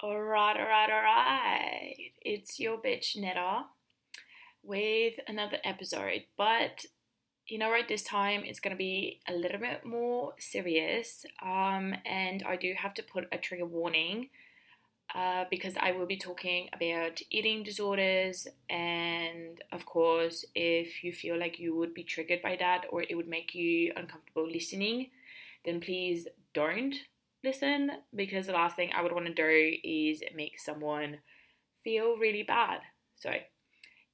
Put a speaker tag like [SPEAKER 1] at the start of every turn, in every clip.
[SPEAKER 1] Alright, alright, alright. It's your bitch Netta with another episode. But you know what, this time it's gonna be a little bit more serious. Um, and I do have to put a trigger warning. Uh, because I will be talking about eating disorders, and of course, if you feel like you would be triggered by that or it would make you uncomfortable listening, then please don't listen because the last thing I would want to do is make someone feel really bad. So,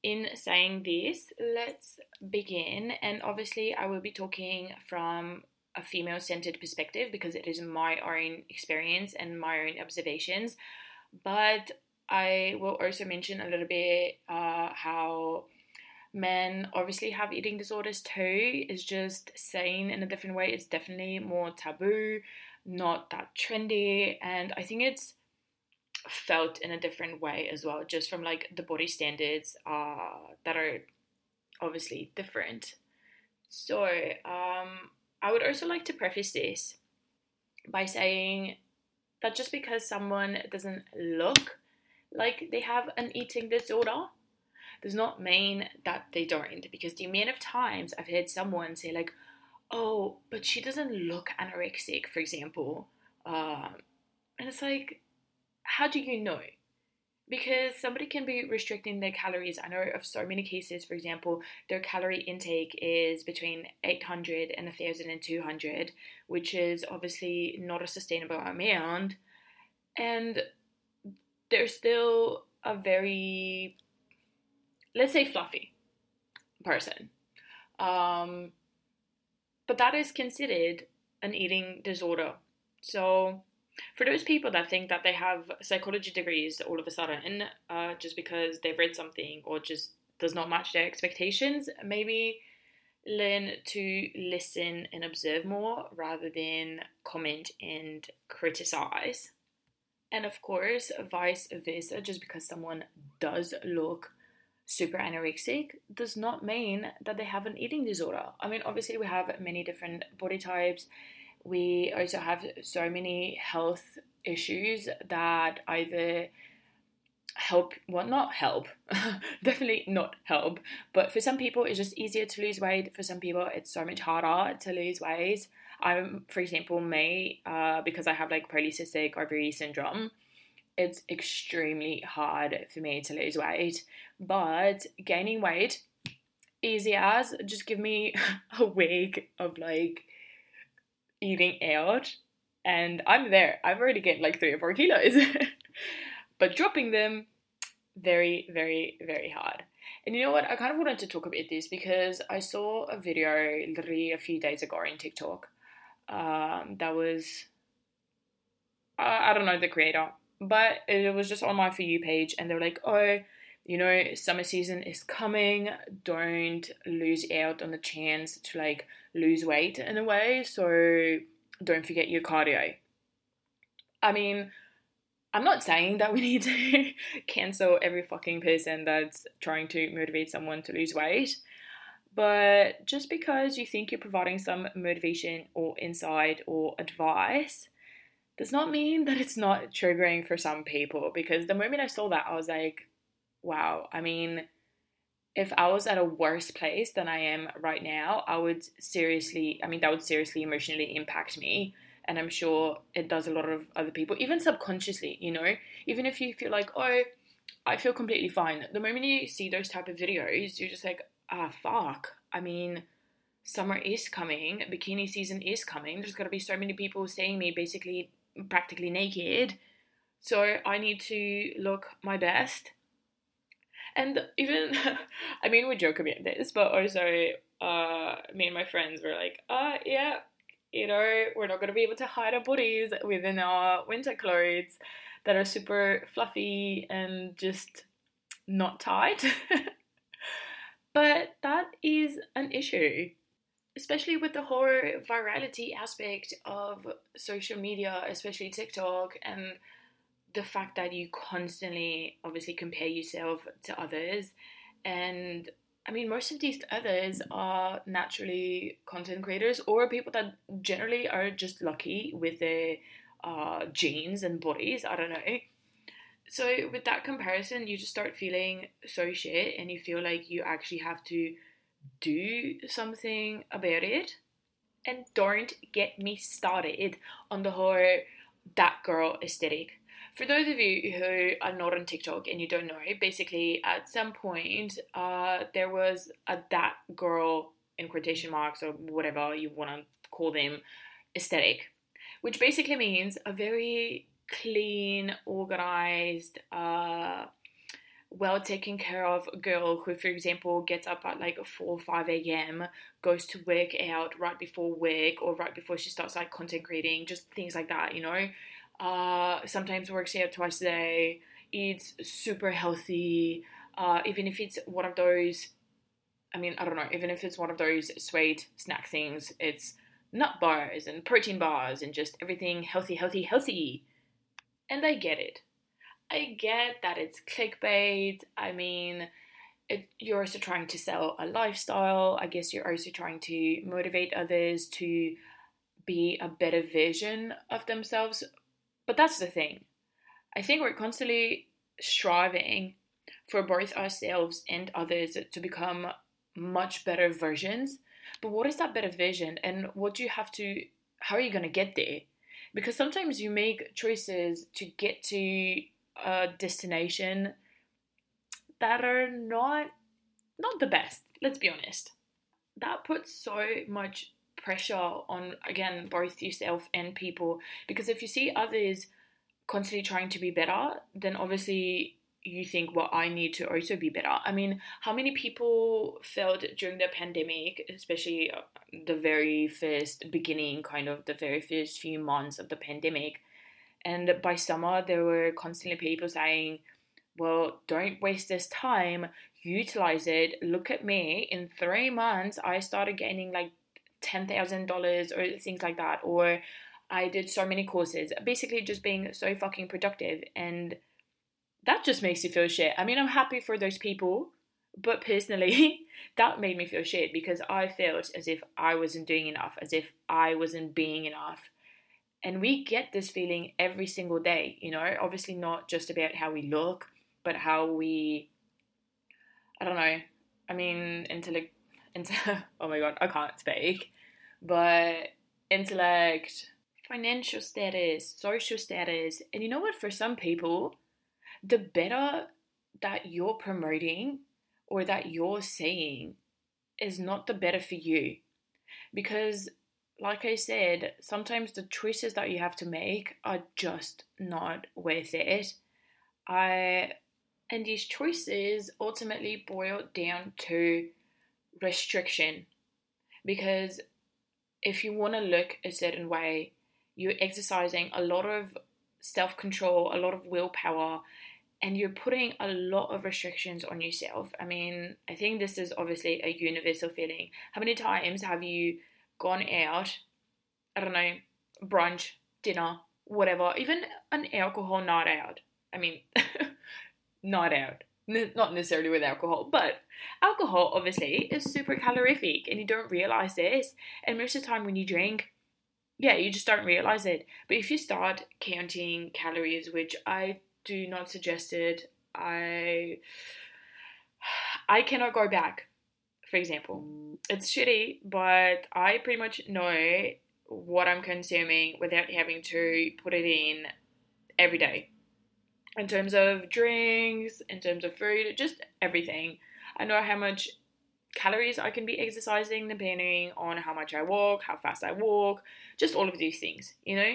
[SPEAKER 1] in saying this, let's begin. And obviously, I will be talking from a female centered perspective because it is my own experience and my own observations. But I will also mention a little bit uh, how men obviously have eating disorders too. It's just saying in a different way, it's definitely more taboo not that trendy and I think it's felt in a different way as well, just from like the body standards uh, that are obviously different. So, um, I would also like to preface this by saying that just because someone doesn't look like they have an eating disorder does not mean that they don't. Because the amount of times I've heard someone say, like, oh, but she doesn't look anorexic, for example. Um, and it's like, how do you know? Because somebody can be restricting their calories. I know of so many cases, for example, their calorie intake is between 800 and 1,200, which is obviously not a sustainable amount. And they're still a very, let's say, fluffy person. Um, but that is considered an eating disorder. So, for those people that think that they have psychology degrees all of a sudden, uh, just because they've read something or just does not match their expectations, maybe learn to listen and observe more rather than comment and criticize. And of course, vice versa, just because someone does look super anorexic does not mean that they have an eating disorder. I mean, obviously, we have many different body types. We also have so many health issues that either help, well, not help, definitely not help, but for some people, it's just easier to lose weight. For some people, it's so much harder to lose weight. I'm, for example, me, uh, because I have like polycystic ovary syndrome it's extremely hard for me to lose weight. But gaining weight, easy as just give me a week of like eating out and I'm there. I've already gained like three or four kilos. but dropping them, very, very, very hard. And you know what? I kind of wanted to talk about this because I saw a video literally a few days ago on TikTok. Um, that was, I don't know the creator, but it was just on my For You page, and they're like, oh, you know, summer season is coming. Don't lose out on the chance to like lose weight in a way. So don't forget your cardio. I mean, I'm not saying that we need to cancel every fucking person that's trying to motivate someone to lose weight. But just because you think you're providing some motivation or insight or advice does not mean that it's not triggering for some people because the moment I saw that, I was like, wow, I mean, if I was at a worse place than I am right now, I would seriously, I mean, that would seriously emotionally impact me. And I'm sure it does a lot of other people, even subconsciously, you know, even if you feel like, oh, I feel completely fine. The moment you see those type of videos, you're just like, ah, fuck. I mean, summer is coming, bikini season is coming. There's gonna be so many people seeing me basically practically naked. So I need to look my best. And even, I mean, we joke about this, but also, uh, me and my friends were like, uh, yeah, you know, we're not going to be able to hide our bodies within our winter clothes that are super fluffy and just not tight. but that is an issue especially with the whole virality aspect of social media, especially TikTok, and the fact that you constantly obviously compare yourself to others. And I mean, most of these others are naturally content creators or people that generally are just lucky with their uh, genes and bodies. I don't know. so with that comparison, you just start feeling so shit and you feel like you actually have to do something about it. And don't get me started on the whole that girl aesthetic. For those of you who are not on TikTok and you don't know, basically at some point uh, there was a that girl in quotation marks or whatever you want to call them aesthetic, which basically means a very clean, organized, uh, well taken care of girl who, for example, gets up at like 4 or 5 a.m., goes to work out right before work or right before she starts like content creating, just things like that, you know. Uh, sometimes works out twice a day, eats super healthy, uh, even if it's one of those, I mean, I don't know, even if it's one of those sweet snack things, it's nut bars and protein bars and just everything healthy, healthy, healthy. And I get it. I get that it's clickbait. I mean, it, you're also trying to sell a lifestyle. I guess you're also trying to motivate others to be a better version of themselves. But that's the thing. I think we're constantly striving for both ourselves and others to become much better versions. But what is that better vision and what do you have to how are you going to get there? Because sometimes you make choices to get to a destination that are not not the best. Let's be honest. That puts so much pressure on again both yourself and people because if you see others constantly trying to be better, then obviously you think, well, I need to also be better. I mean, how many people felt during the pandemic, especially uh, the very first beginning, kind of the very first few months of the pandemic, and by summer, there were constantly people saying, well, don't waste this time, utilize it. Look at me. In three months, I started gaining like $10,000 or things like that. Or I did so many courses. Basically, just being so fucking productive. And that just makes you feel shit. I mean, I'm happy for those people. But personally, that made me feel shit because I felt as if I wasn't doing enough, as if I wasn't being enough. And we get this feeling every single day, you know, obviously not just about how we look, but how we, I don't know, I mean, intellect, into, oh my god, I can't speak, but intellect, financial status, social status, and you know what, for some people, the better that you're promoting or that you're saying is not the better for you. Because like I said, sometimes the choices that you have to make are just not worth it. I and these choices ultimately boil down to restriction because if you want to look a certain way, you're exercising a lot of self control, a lot of willpower, and you're putting a lot of restrictions on yourself. I mean, I think this is obviously a universal feeling. How many times have you gone out, I don't know, brunch, dinner, whatever, even an alcohol night out. I mean, night out. N- not necessarily with alcohol, but alcohol obviously is super calorific and you don't realize this. And most of the time when you drink, yeah, you just don't realize it. But if you start counting calories, which I do not suggest it, I I cannot go back for example. It's shitty, but I pretty much know what I'm consuming without having to put it in every day. In terms of drinks, in terms of food, just everything. I know how much calories I can be exercising depending on how much I walk, how fast I walk, just all of these things, you know?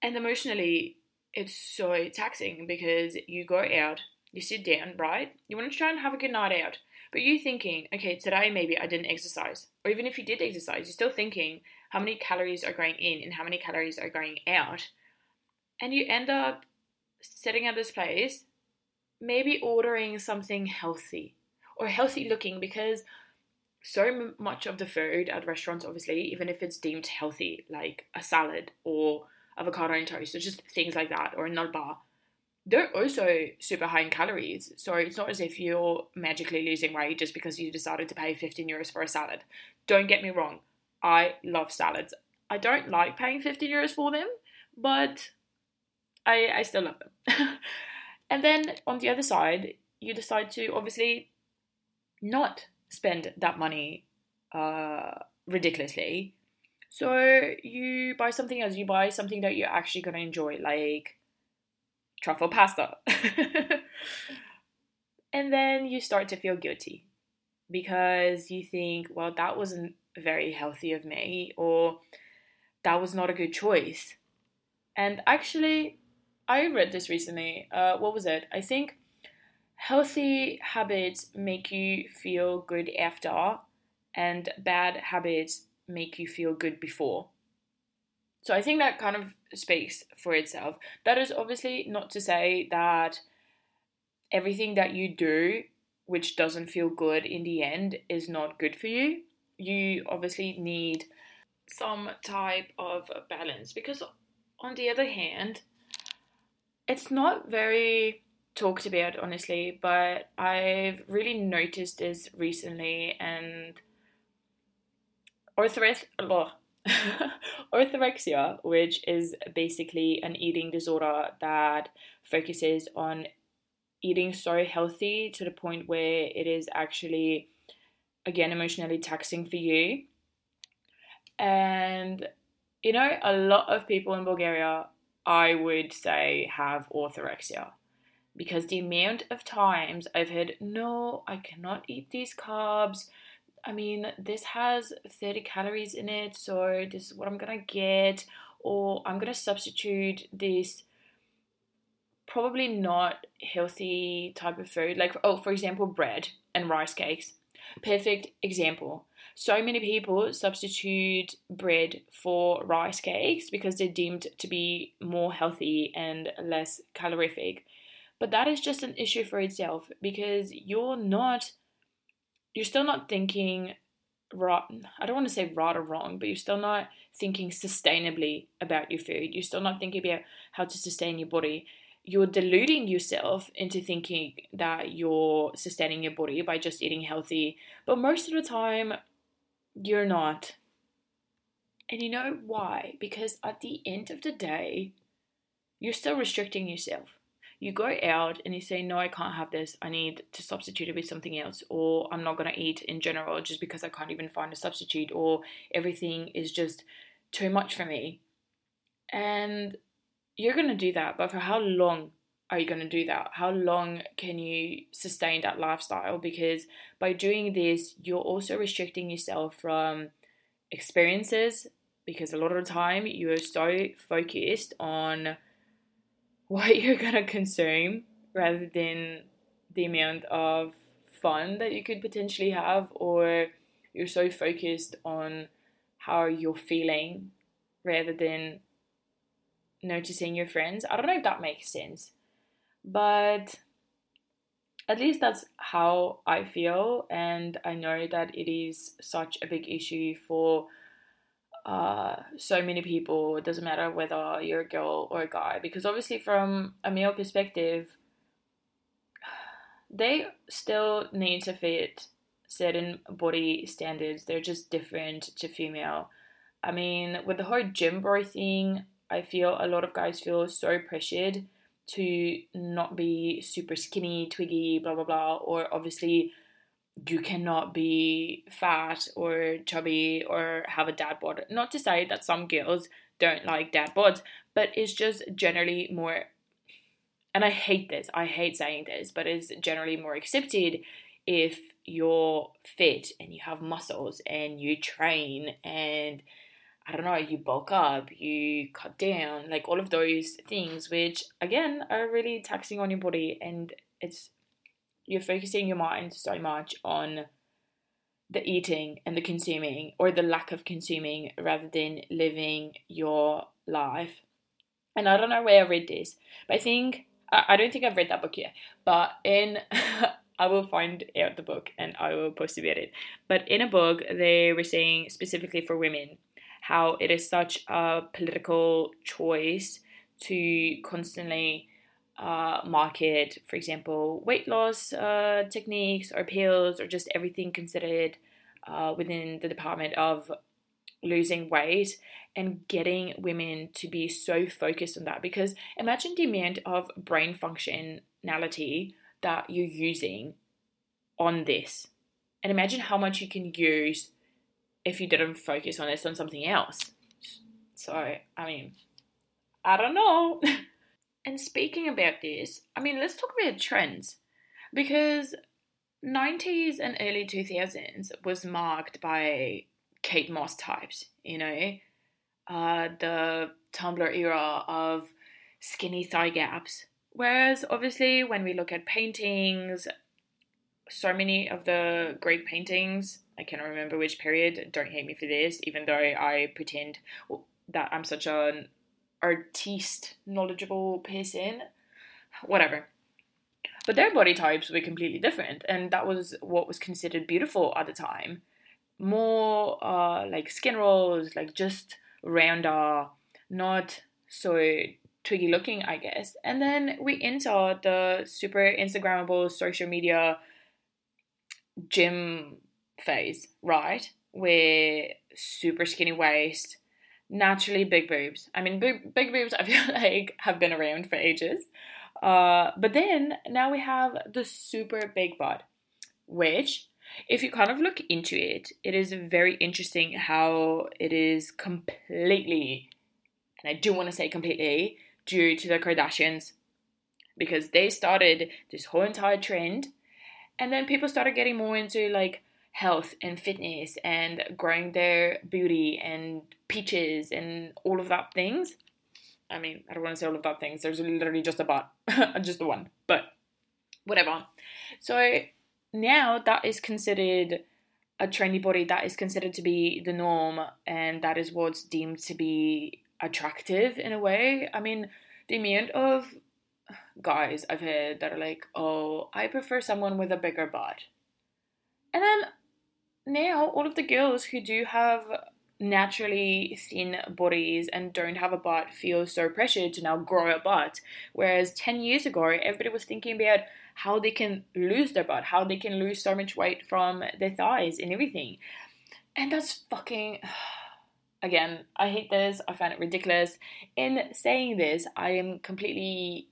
[SPEAKER 1] And emotionally, it's so taxing because you go out, you sit down, right? You want to try and have a good night out. But you thinking, okay, today maybe I didn't exercise. Or even if you did exercise, you're still thinking how many calories are going in and how many calories are going out. And you end up sitting at this place, maybe ordering something healthy or healthy looking because so much of the food at restaurants, obviously, even if it's deemed healthy, like a salad or avocado and toast, or just things like that, or a nut bar, they're also super high in calories. So it's not as if you're magically losing weight just because you decided to pay 15 euros for a salad. Don't get me wrong, I love salads. I don't like paying 15 euros for them, but I, I still love them. and then on the other side, you decide to obviously not spend that money uh, ridiculously. So you buy something else. You buy something that you're actually going to enjoy, like truffle pasta. and then you start to feel guilty because you think, well, that wasn't very healthy of me, or that was not a good choice. And actually, I read this recently. Uh, what was it? I think healthy habits make you feel good after, and bad habits make you feel good before. So I think that kind of speaks for itself. That is obviously not to say that everything that you do which doesn't feel good in the end is not good for you. You obviously need some type of balance because, on the other hand, it's not very talked about honestly, but I've really noticed this recently and orthorexia, orthorexia, which is basically an eating disorder that focuses on eating so healthy to the point where it is actually again emotionally taxing for you. And you know a lot of people in bulgaria i would say have orthorexia. Because the amount of times i've heard no i cannot eat these carbs i mean this has 30 calories in it so this is what i'm gonna get or i'm gonna substitute this probably not healthy type of food. Like, oh, for example, bread and rice cakes. Perfect example. So many people substitute bread for rice cakes because they're deemed to be more healthy and less calorific. But that is just an issue for itself because you're not, you're still not thinking right. I don't want to say right or wrong, but you're still not thinking sustainably about your food. You're still not thinking about how to sustain your body you're deluding yourself into thinking that you're sustaining your body by just eating healthy, but most of the time, you're not. And you know why? Because at the end of the day, you're still restricting yourself. You go out and you say, No, I can't have this. I need to substitute it with something else. Or I'm not going to eat in general just because I can't even find a substitute. Or everything is just too much for me. And you're going to do that, but for how long are you going to do that? How long can you sustain that lifestyle? Because by doing this, you're also restricting yourself from experiences because a lot of the time you are so focused on what you're to consume rather than the amount of fun that you could potentially have, or you're so focused on how you're feeling rather than noticing your friends. I don't know if that makes sense, but at least that's how I feel, and I know that it is such a big issue for uh, so many people. It doesn't matter whether you're a girl or a guy, because obviously, from a male perspective, they still need to fit certain body standards. They're just different to female. I mean, with the whole gym bro thing, I feel a lot of guys feel so pressured to not be super skinny, twiggy, blah blah blah, or obviously you cannot be fat or chubby or have a dad bod. Not to say that some girls don't like dad bods, but it's just generally more and I hate this, I hate saying this, but it's generally more accepted if you're fit and you have muscles and you train and I don't know, you bulk up, you cut down, like all of those things, which again are really taxing on your body, and it's you're focusing your mind so much on the eating and the consuming or the lack of consuming rather than living your life. And I don't know where I read this, but I think I don't think I've read that book yet, but in I will find out the book and I will post about it. But in a book, they were saying specifically for women how it is such a political choice to constantly uh, market, for example, weight loss uh, techniques or pills or just everything considered uh, within the Department of losing weight and getting women to be so focused on that. Because imagine the amount of brain functionality that you're using on this. And imagine how much you can use if you didn't focus on this on something else. So i mean i don't know and speaking about this i mean let's talk about trends because 90s and early 2000s was marked by Kate Moss types, you know, uh, the Tumblr era of skinny thigh gaps. Whereas, obviously, when we look at paintings, so many of the Greek paintings, I cannot remember which period, don't hate me for this, even though I pretend that I'm such an artiste, knowledgeable person. Whatever. But their body types were completely different, and that was what was considered beautiful at the time. More uh, like skin rolls, like just rounder, not so twiggy looking, I guess. And then we enter the super Instagrammable social media gym phase, right? Where super skinny waist, naturally big boobs. I mean, big, big boobs, I feel like have been around for ages. Uh, but then now we have the super big butt, which, if you kind of look into it, it is very interesting how it is completely, and I do want to say completely, due to the Kardashians, because they started this whole entire trend, and then people started getting more into like health and fitness and growing their beauty and peaches and all of that things. I mean, I don't want to say all of that things. There's literally just a but, just the one, but whatever. So now that is considered a trendy body. That is considered to be the norm, and that is what's deemed to be attractive in a way. I mean, the amount of guys I've heard that are like, "Oh, I prefer someone with a bigger butt," and then now all of the girls who do have naturally thin bodies and don't have a butt feel so pressured to now grow a butt. Whereas 10 years ago, everybody was thinking about how they can lose their butt, how they can lose so much weight from their thighs and everything. And that's fucking. Again, I hate this. I find it ridiculous. In saying this, I am completely.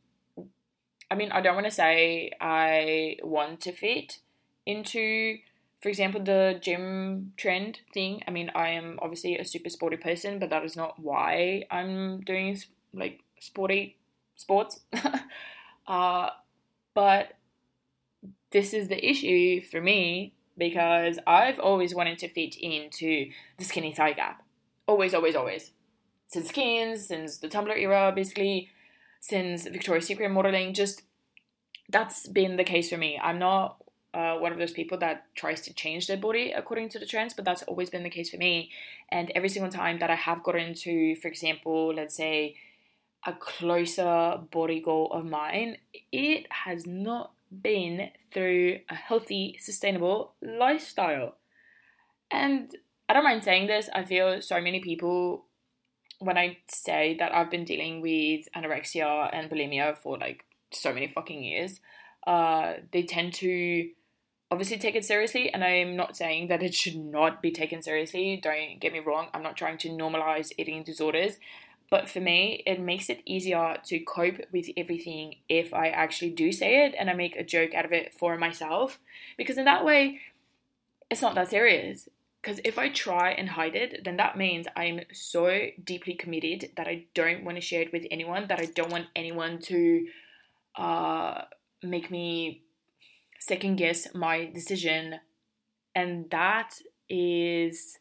[SPEAKER 1] I mean, I don't want to say I want to fit into for example, the gym trend thing. I mean, I am obviously a super sporty person, but that is not why I'm doing like sporty sports. uh, but this is the issue for me because I've always wanted to fit into the skinny thigh gap. Always, always, always. Since skins, since the Tumblr era, basically, since Victoria's Secret modeling, just that's been the case for me. I'm not uh, one of those people that tries to change their body according to the trends, but that's always been the case for me. And every single time that I have gotten into, for example, let's say a closer body goal of mine, it has not been through a healthy, sustainable lifestyle. And I don't mind saying this, I feel so many people, when I say that I've been dealing with anorexia and bulimia for like so many fucking years, uh, they tend to obviously take it seriously and i'm not saying that it should not be taken seriously don't get me wrong i'm not trying to normalize eating disorders but for me it makes it easier to cope with everything if i actually do say it and i make a joke out of it for myself because in that way it's not that serious. Because if i try and hide it then that means i'm so deeply committed that i don't want to share it with anyone that i don't want anyone to uh, make me second guess my decision. And that is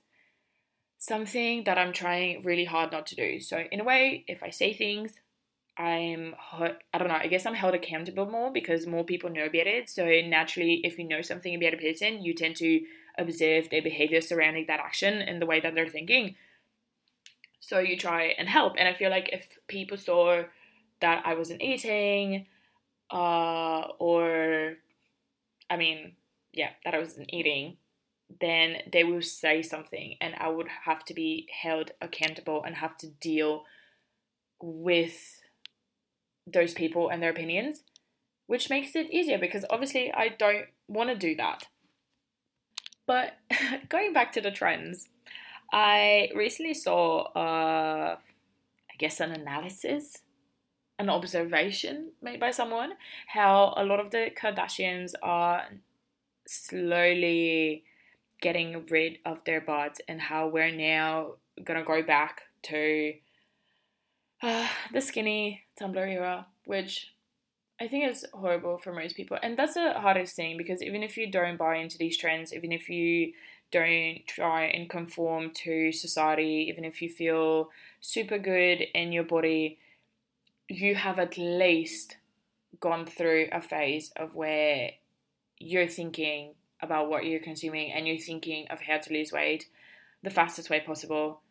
[SPEAKER 1] something that I'm trying really hard not to do. So, in a way, if I say things, I'm, I don't know, I guess I'm held accountable more because more people know about it. So, naturally, if you know something about a person, you tend to observe their behavior surrounding that action and the way that they're thinking. So, you try and help. And I feel like if people saw that I wasn't eating, uh, or I mean, yeah, that I wasn't eating, then they will say something and I would have to be held accountable and have to deal with those people and their opinions, which makes it easier because obviously I don't want to do that. But going back to the trends, I recently saw, uh, I guess, an analysis, an observation made by someone how a lot of the Kardashians are slowly getting rid of their butts and how we're now gonna go back to uh, the skinny Tumblr era, which I think is horrible for most people. And that's the hardest thing because even if you don't buy into these trends, even if you don't try and conform to society, even if you feel super good in your body, you have at least gone through a phase of where you're thinking about what you're consuming and you're thinking of how to lose weight the fastest way possible.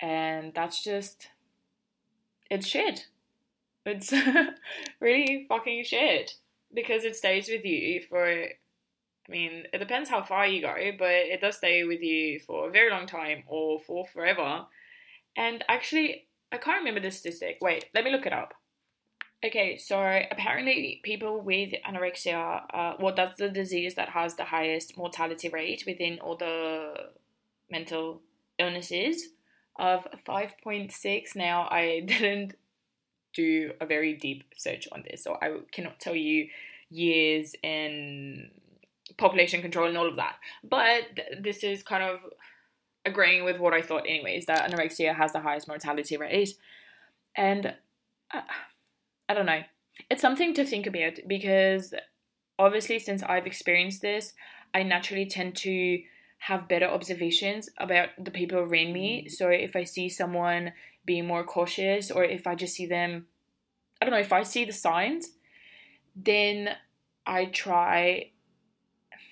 [SPEAKER 1] And that's just, it's shit. It's really fucking shit because it stays with you for, I mean, it depends how far you go, but it does stay with you for a very long time or for forever. And actually, I can't remember the statistic. Wait, let me look it up. Okay, so apparently people with anorexia, uh, well, that's the disease that has the highest mortality rate within all the mental illnesses of 5.6. Now, I didn't do a very deep search on this, so I cannot tell you years in population control and all of that. But this is kind of agreeing with what I thought, anyways, that anorexia has the highest mortality rate. And. Uh, I don't know. It's something to think about because obviously, since I've experienced this, I naturally tend to have better observations about the people around me. So if I see someone being more cautious or if I just see them, I don't know, if I see the signs, then I try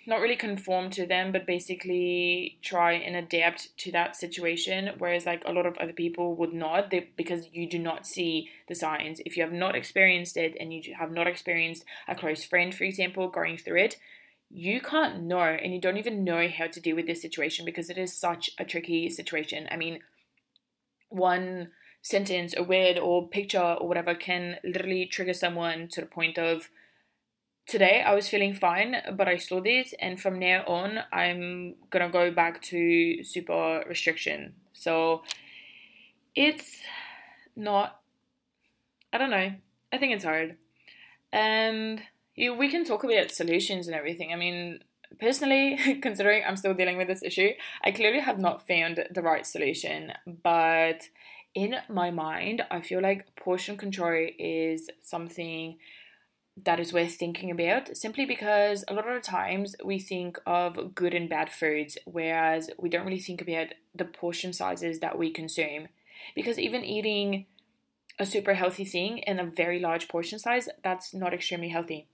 [SPEAKER 1] not really conform to them, but basically try and adapt to that situation. Whereas, like a lot of other people would not, they, because you do not see the signs. If you have not experienced it and you have not experienced a close friend, for example, going through it, you can't know and you don't even know how to deal with this situation because it is such a tricky situation. I mean, one sentence, a word, or picture, or whatever can literally trigger someone to the point of today I was feeling fine, but I saw this, and from now on, I'm gonna go back to super restriction. So it's not, I don't know, I think it's hard. And you, we can talk about solutions and everything. I mean, personally, considering I'm still dealing with this issue, I clearly have not found the right solution, but in my mind, I feel like portion control is something that is worth thinking about simply because a lot of the times we think of good and bad foods, whereas we don't really think about the portion sizes that we consume. Because even eating a super healthy thing in a very large portion size, that's not extremely healthy.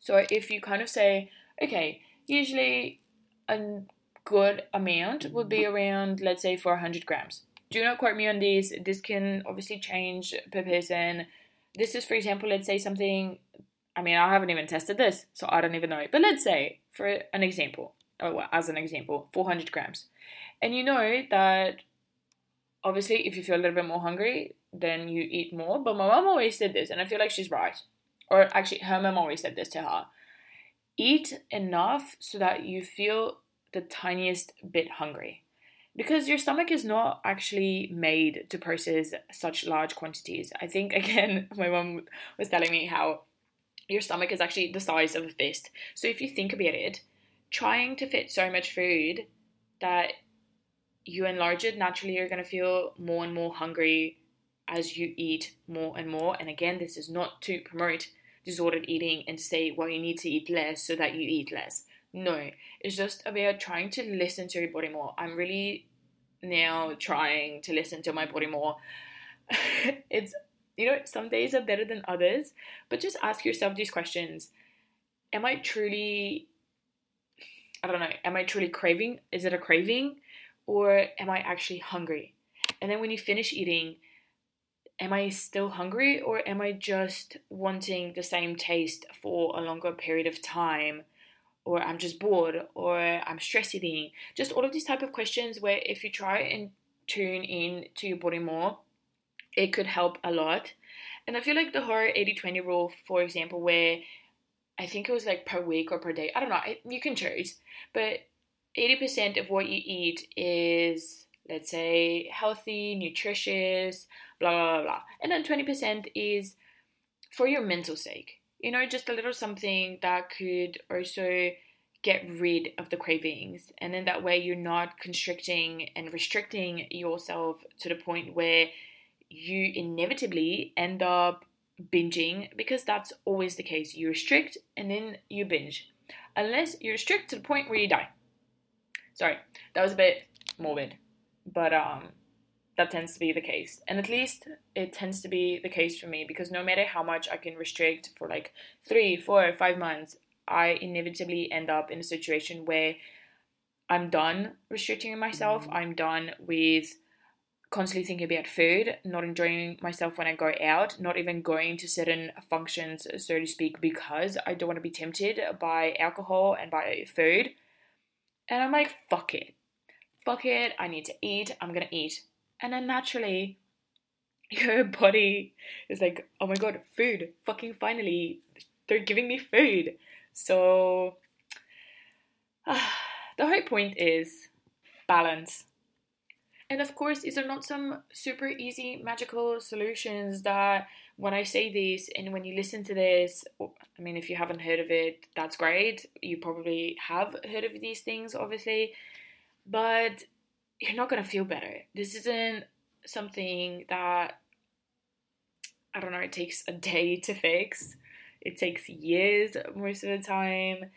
[SPEAKER 1] So if you kind of say, okay, usually a good amount would be around, let's say, 400 grams. Do not quote me on this. This can obviously change per person. This is, for example, let's say something I mean, I haven't even tested this, so I don't even know. But let's say, for an example, or well, as an example, 400 grams. And you know that obviously, if you feel a little bit more hungry, then you eat more. But my mom always said this, and I feel like she's right. Or actually, her mom always said this to her eat enough so that you feel the tiniest bit hungry. Because your stomach is not actually made to process such large quantities. I think, again, my mom was telling me how your stomach is actually the size of a fist. So if you think about it, trying to fit so much food that you enlarge it, naturally you're going to feel more and more hungry as you eat more and more. And again, this is not to promote disordered eating and say, well, you need to eat less so that you eat less. No, it's just about trying to listen to your body more. I'm really now trying to listen to my body more. it's you know, some days are better than others, but just ask yourself these questions. Am I truly, I don't know, am I truly craving? Is it a craving? Or am I actually hungry? And then when you finish eating, am I still hungry or am I just wanting the same taste for a longer period of time? Or I'm just bored or I'm stress eating. Just all of these type of questions where if you try and tune in to your body more, it could help a lot. And I feel like the whole 80 20 rule, for example, where I think it was like per week or per day, I don't know, you can choose, but 80% of what you eat is let's say healthy, nutritious, blah, blah, blah, blah. And then 20% is for your mental sake. You know, just a little something that could also get rid of the cravings. And then that way you're not constricting and restricting yourself to the point where you inevitably end up binging because that's always the case. You restrict and then you binge. Unless you restrict to the point where you die. Sorry, that was a bit morbid, but um, that tends to be the case. And at least it tends to be the case for me because no matter how much I can restrict for like three, four, five months, I inevitably end up in a situation where I'm done restricting myself. Mm-hmm. I'm done with constantly thinking about food, not enjoying myself when I go out, not even going to certain functions, so to speak, because I don't want to be tempted by alcohol and by food. And I'm like, fuck it. Fuck it. I need to eat. I'm going to eat. And then naturally, your body is like, oh my god, food. Fucking finally, they're giving me food. So, uh, the whole point is balance. And of course, these are not some super easy magical solutions that when I say this and when you listen to this, I mean, if you haven't heard of it, that's great. You probably have heard of these things, obviously, but you're not going to feel better. This isn't something that, I don't know, it takes a day to fix, it takes years most of the time.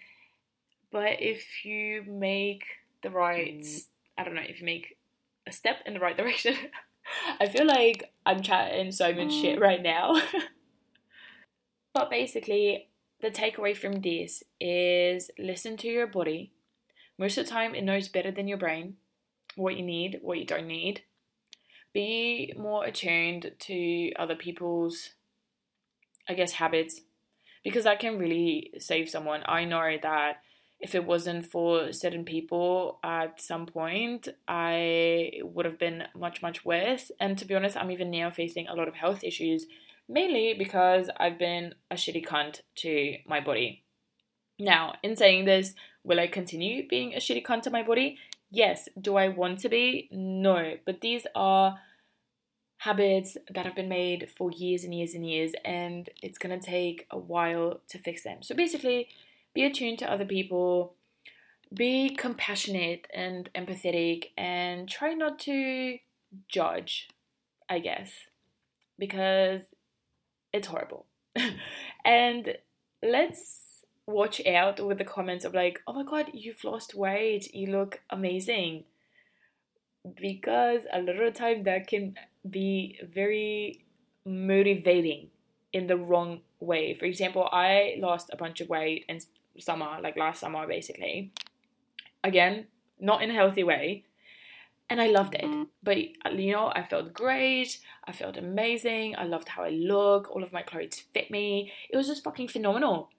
[SPEAKER 1] But if you make the right, mm. I don't know, if you make a step in the right direction. I feel like I'm chatting so much shit right now. but basically, the takeaway from this is listen to your body. Most of the time, it knows better than your brain what you need, what you don't need. Be more attuned to other people's, I guess, habits because that can really save someone. I know that if it wasn't for certain people at some point, I would have been much, much worse. And to be honest, I'm even now facing a lot of health issues, mainly because I've been a shitty cunt to my body. Now, in saying this, will I continue being a shitty cunt to my body? Yes. Do I want to be? No. But these are habits that have been made for years and years and years, and it's gonna take a while to fix them. So basically, be attuned to other people, be compassionate and empathetic, and try not to judge, I guess, because it's horrible. and let's watch out with the comments of like, oh my god, you've lost weight, you look amazing. Because a lot of time that can be very motivating in the wrong way. For example, I lost a bunch of weight and summer, like last summer basically. Again, not in a healthy way. And I loved it. Mm-hmm. But you know, I felt great. I felt amazing. I loved how I look. All of my clothes fit me. It was just fucking phenomenal.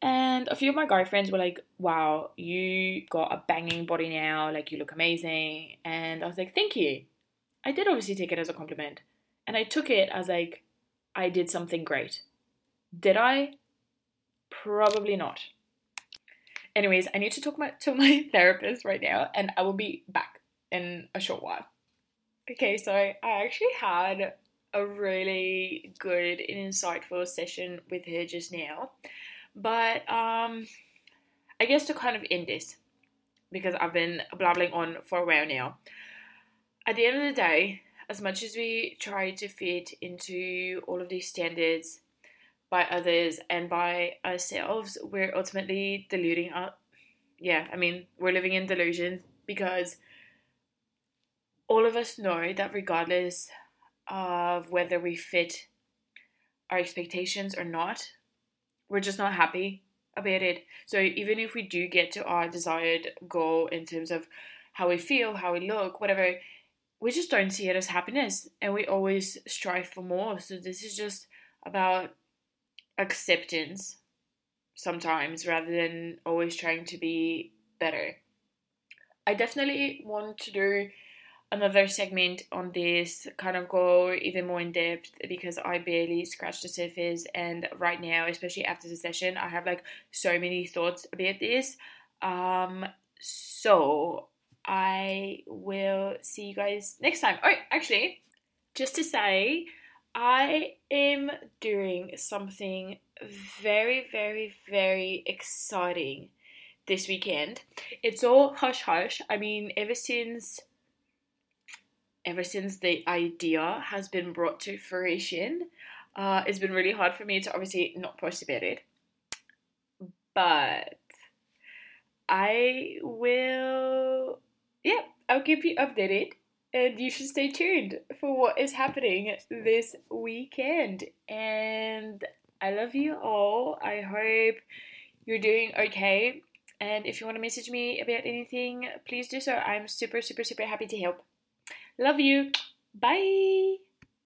[SPEAKER 1] And a few of my guy friends were like, wow, you got a banging body now. Like, you look amazing. And I was like, thank you. I did obviously take it as a compliment. And I took it as like, I did something great. Did I? Probably not. Anyways, I need to talk to my therapist right now, and I will be back in a short while. Okay, so I actually had a really good and insightful session with her just now. But um I guess to kind of end this, because I've been blabbling on for a while now. At the end of the day, as much as we try to fit into all of these standards by others and by ourselves, we're ultimately deluding our yeah, I mean, we're living in delusions because all of us know that regardless of whether we fit our expectations or not, we're just not happy about it. So even if we do get to our desired goal in terms of how we feel, how we look, whatever, we just don't see it as happiness and we always strive for more. So this is just about acceptance sometimes rather than always trying to be better. I definitely want to do another segment on this, kind of go even more in depth because I barely scratched the surface. And right now, especially after the session, I have like so many thoughts about this. Um, so I will see you guys next time. Oh, actually, just to say, I am doing something very, very, very exciting this weekend. It's all hush hush. I mean, ever since ever since the idea has been brought to fruition, uh, it's been really hard for me to obviously not post about it. But I will, yeah, I'll keep you updated and you should stay tuned for what is happening this weekend. And I love you all. I hope you're doing okay. And if you want to message me about anything, please do so. I'm super, super, super happy to help. Love you. Bye.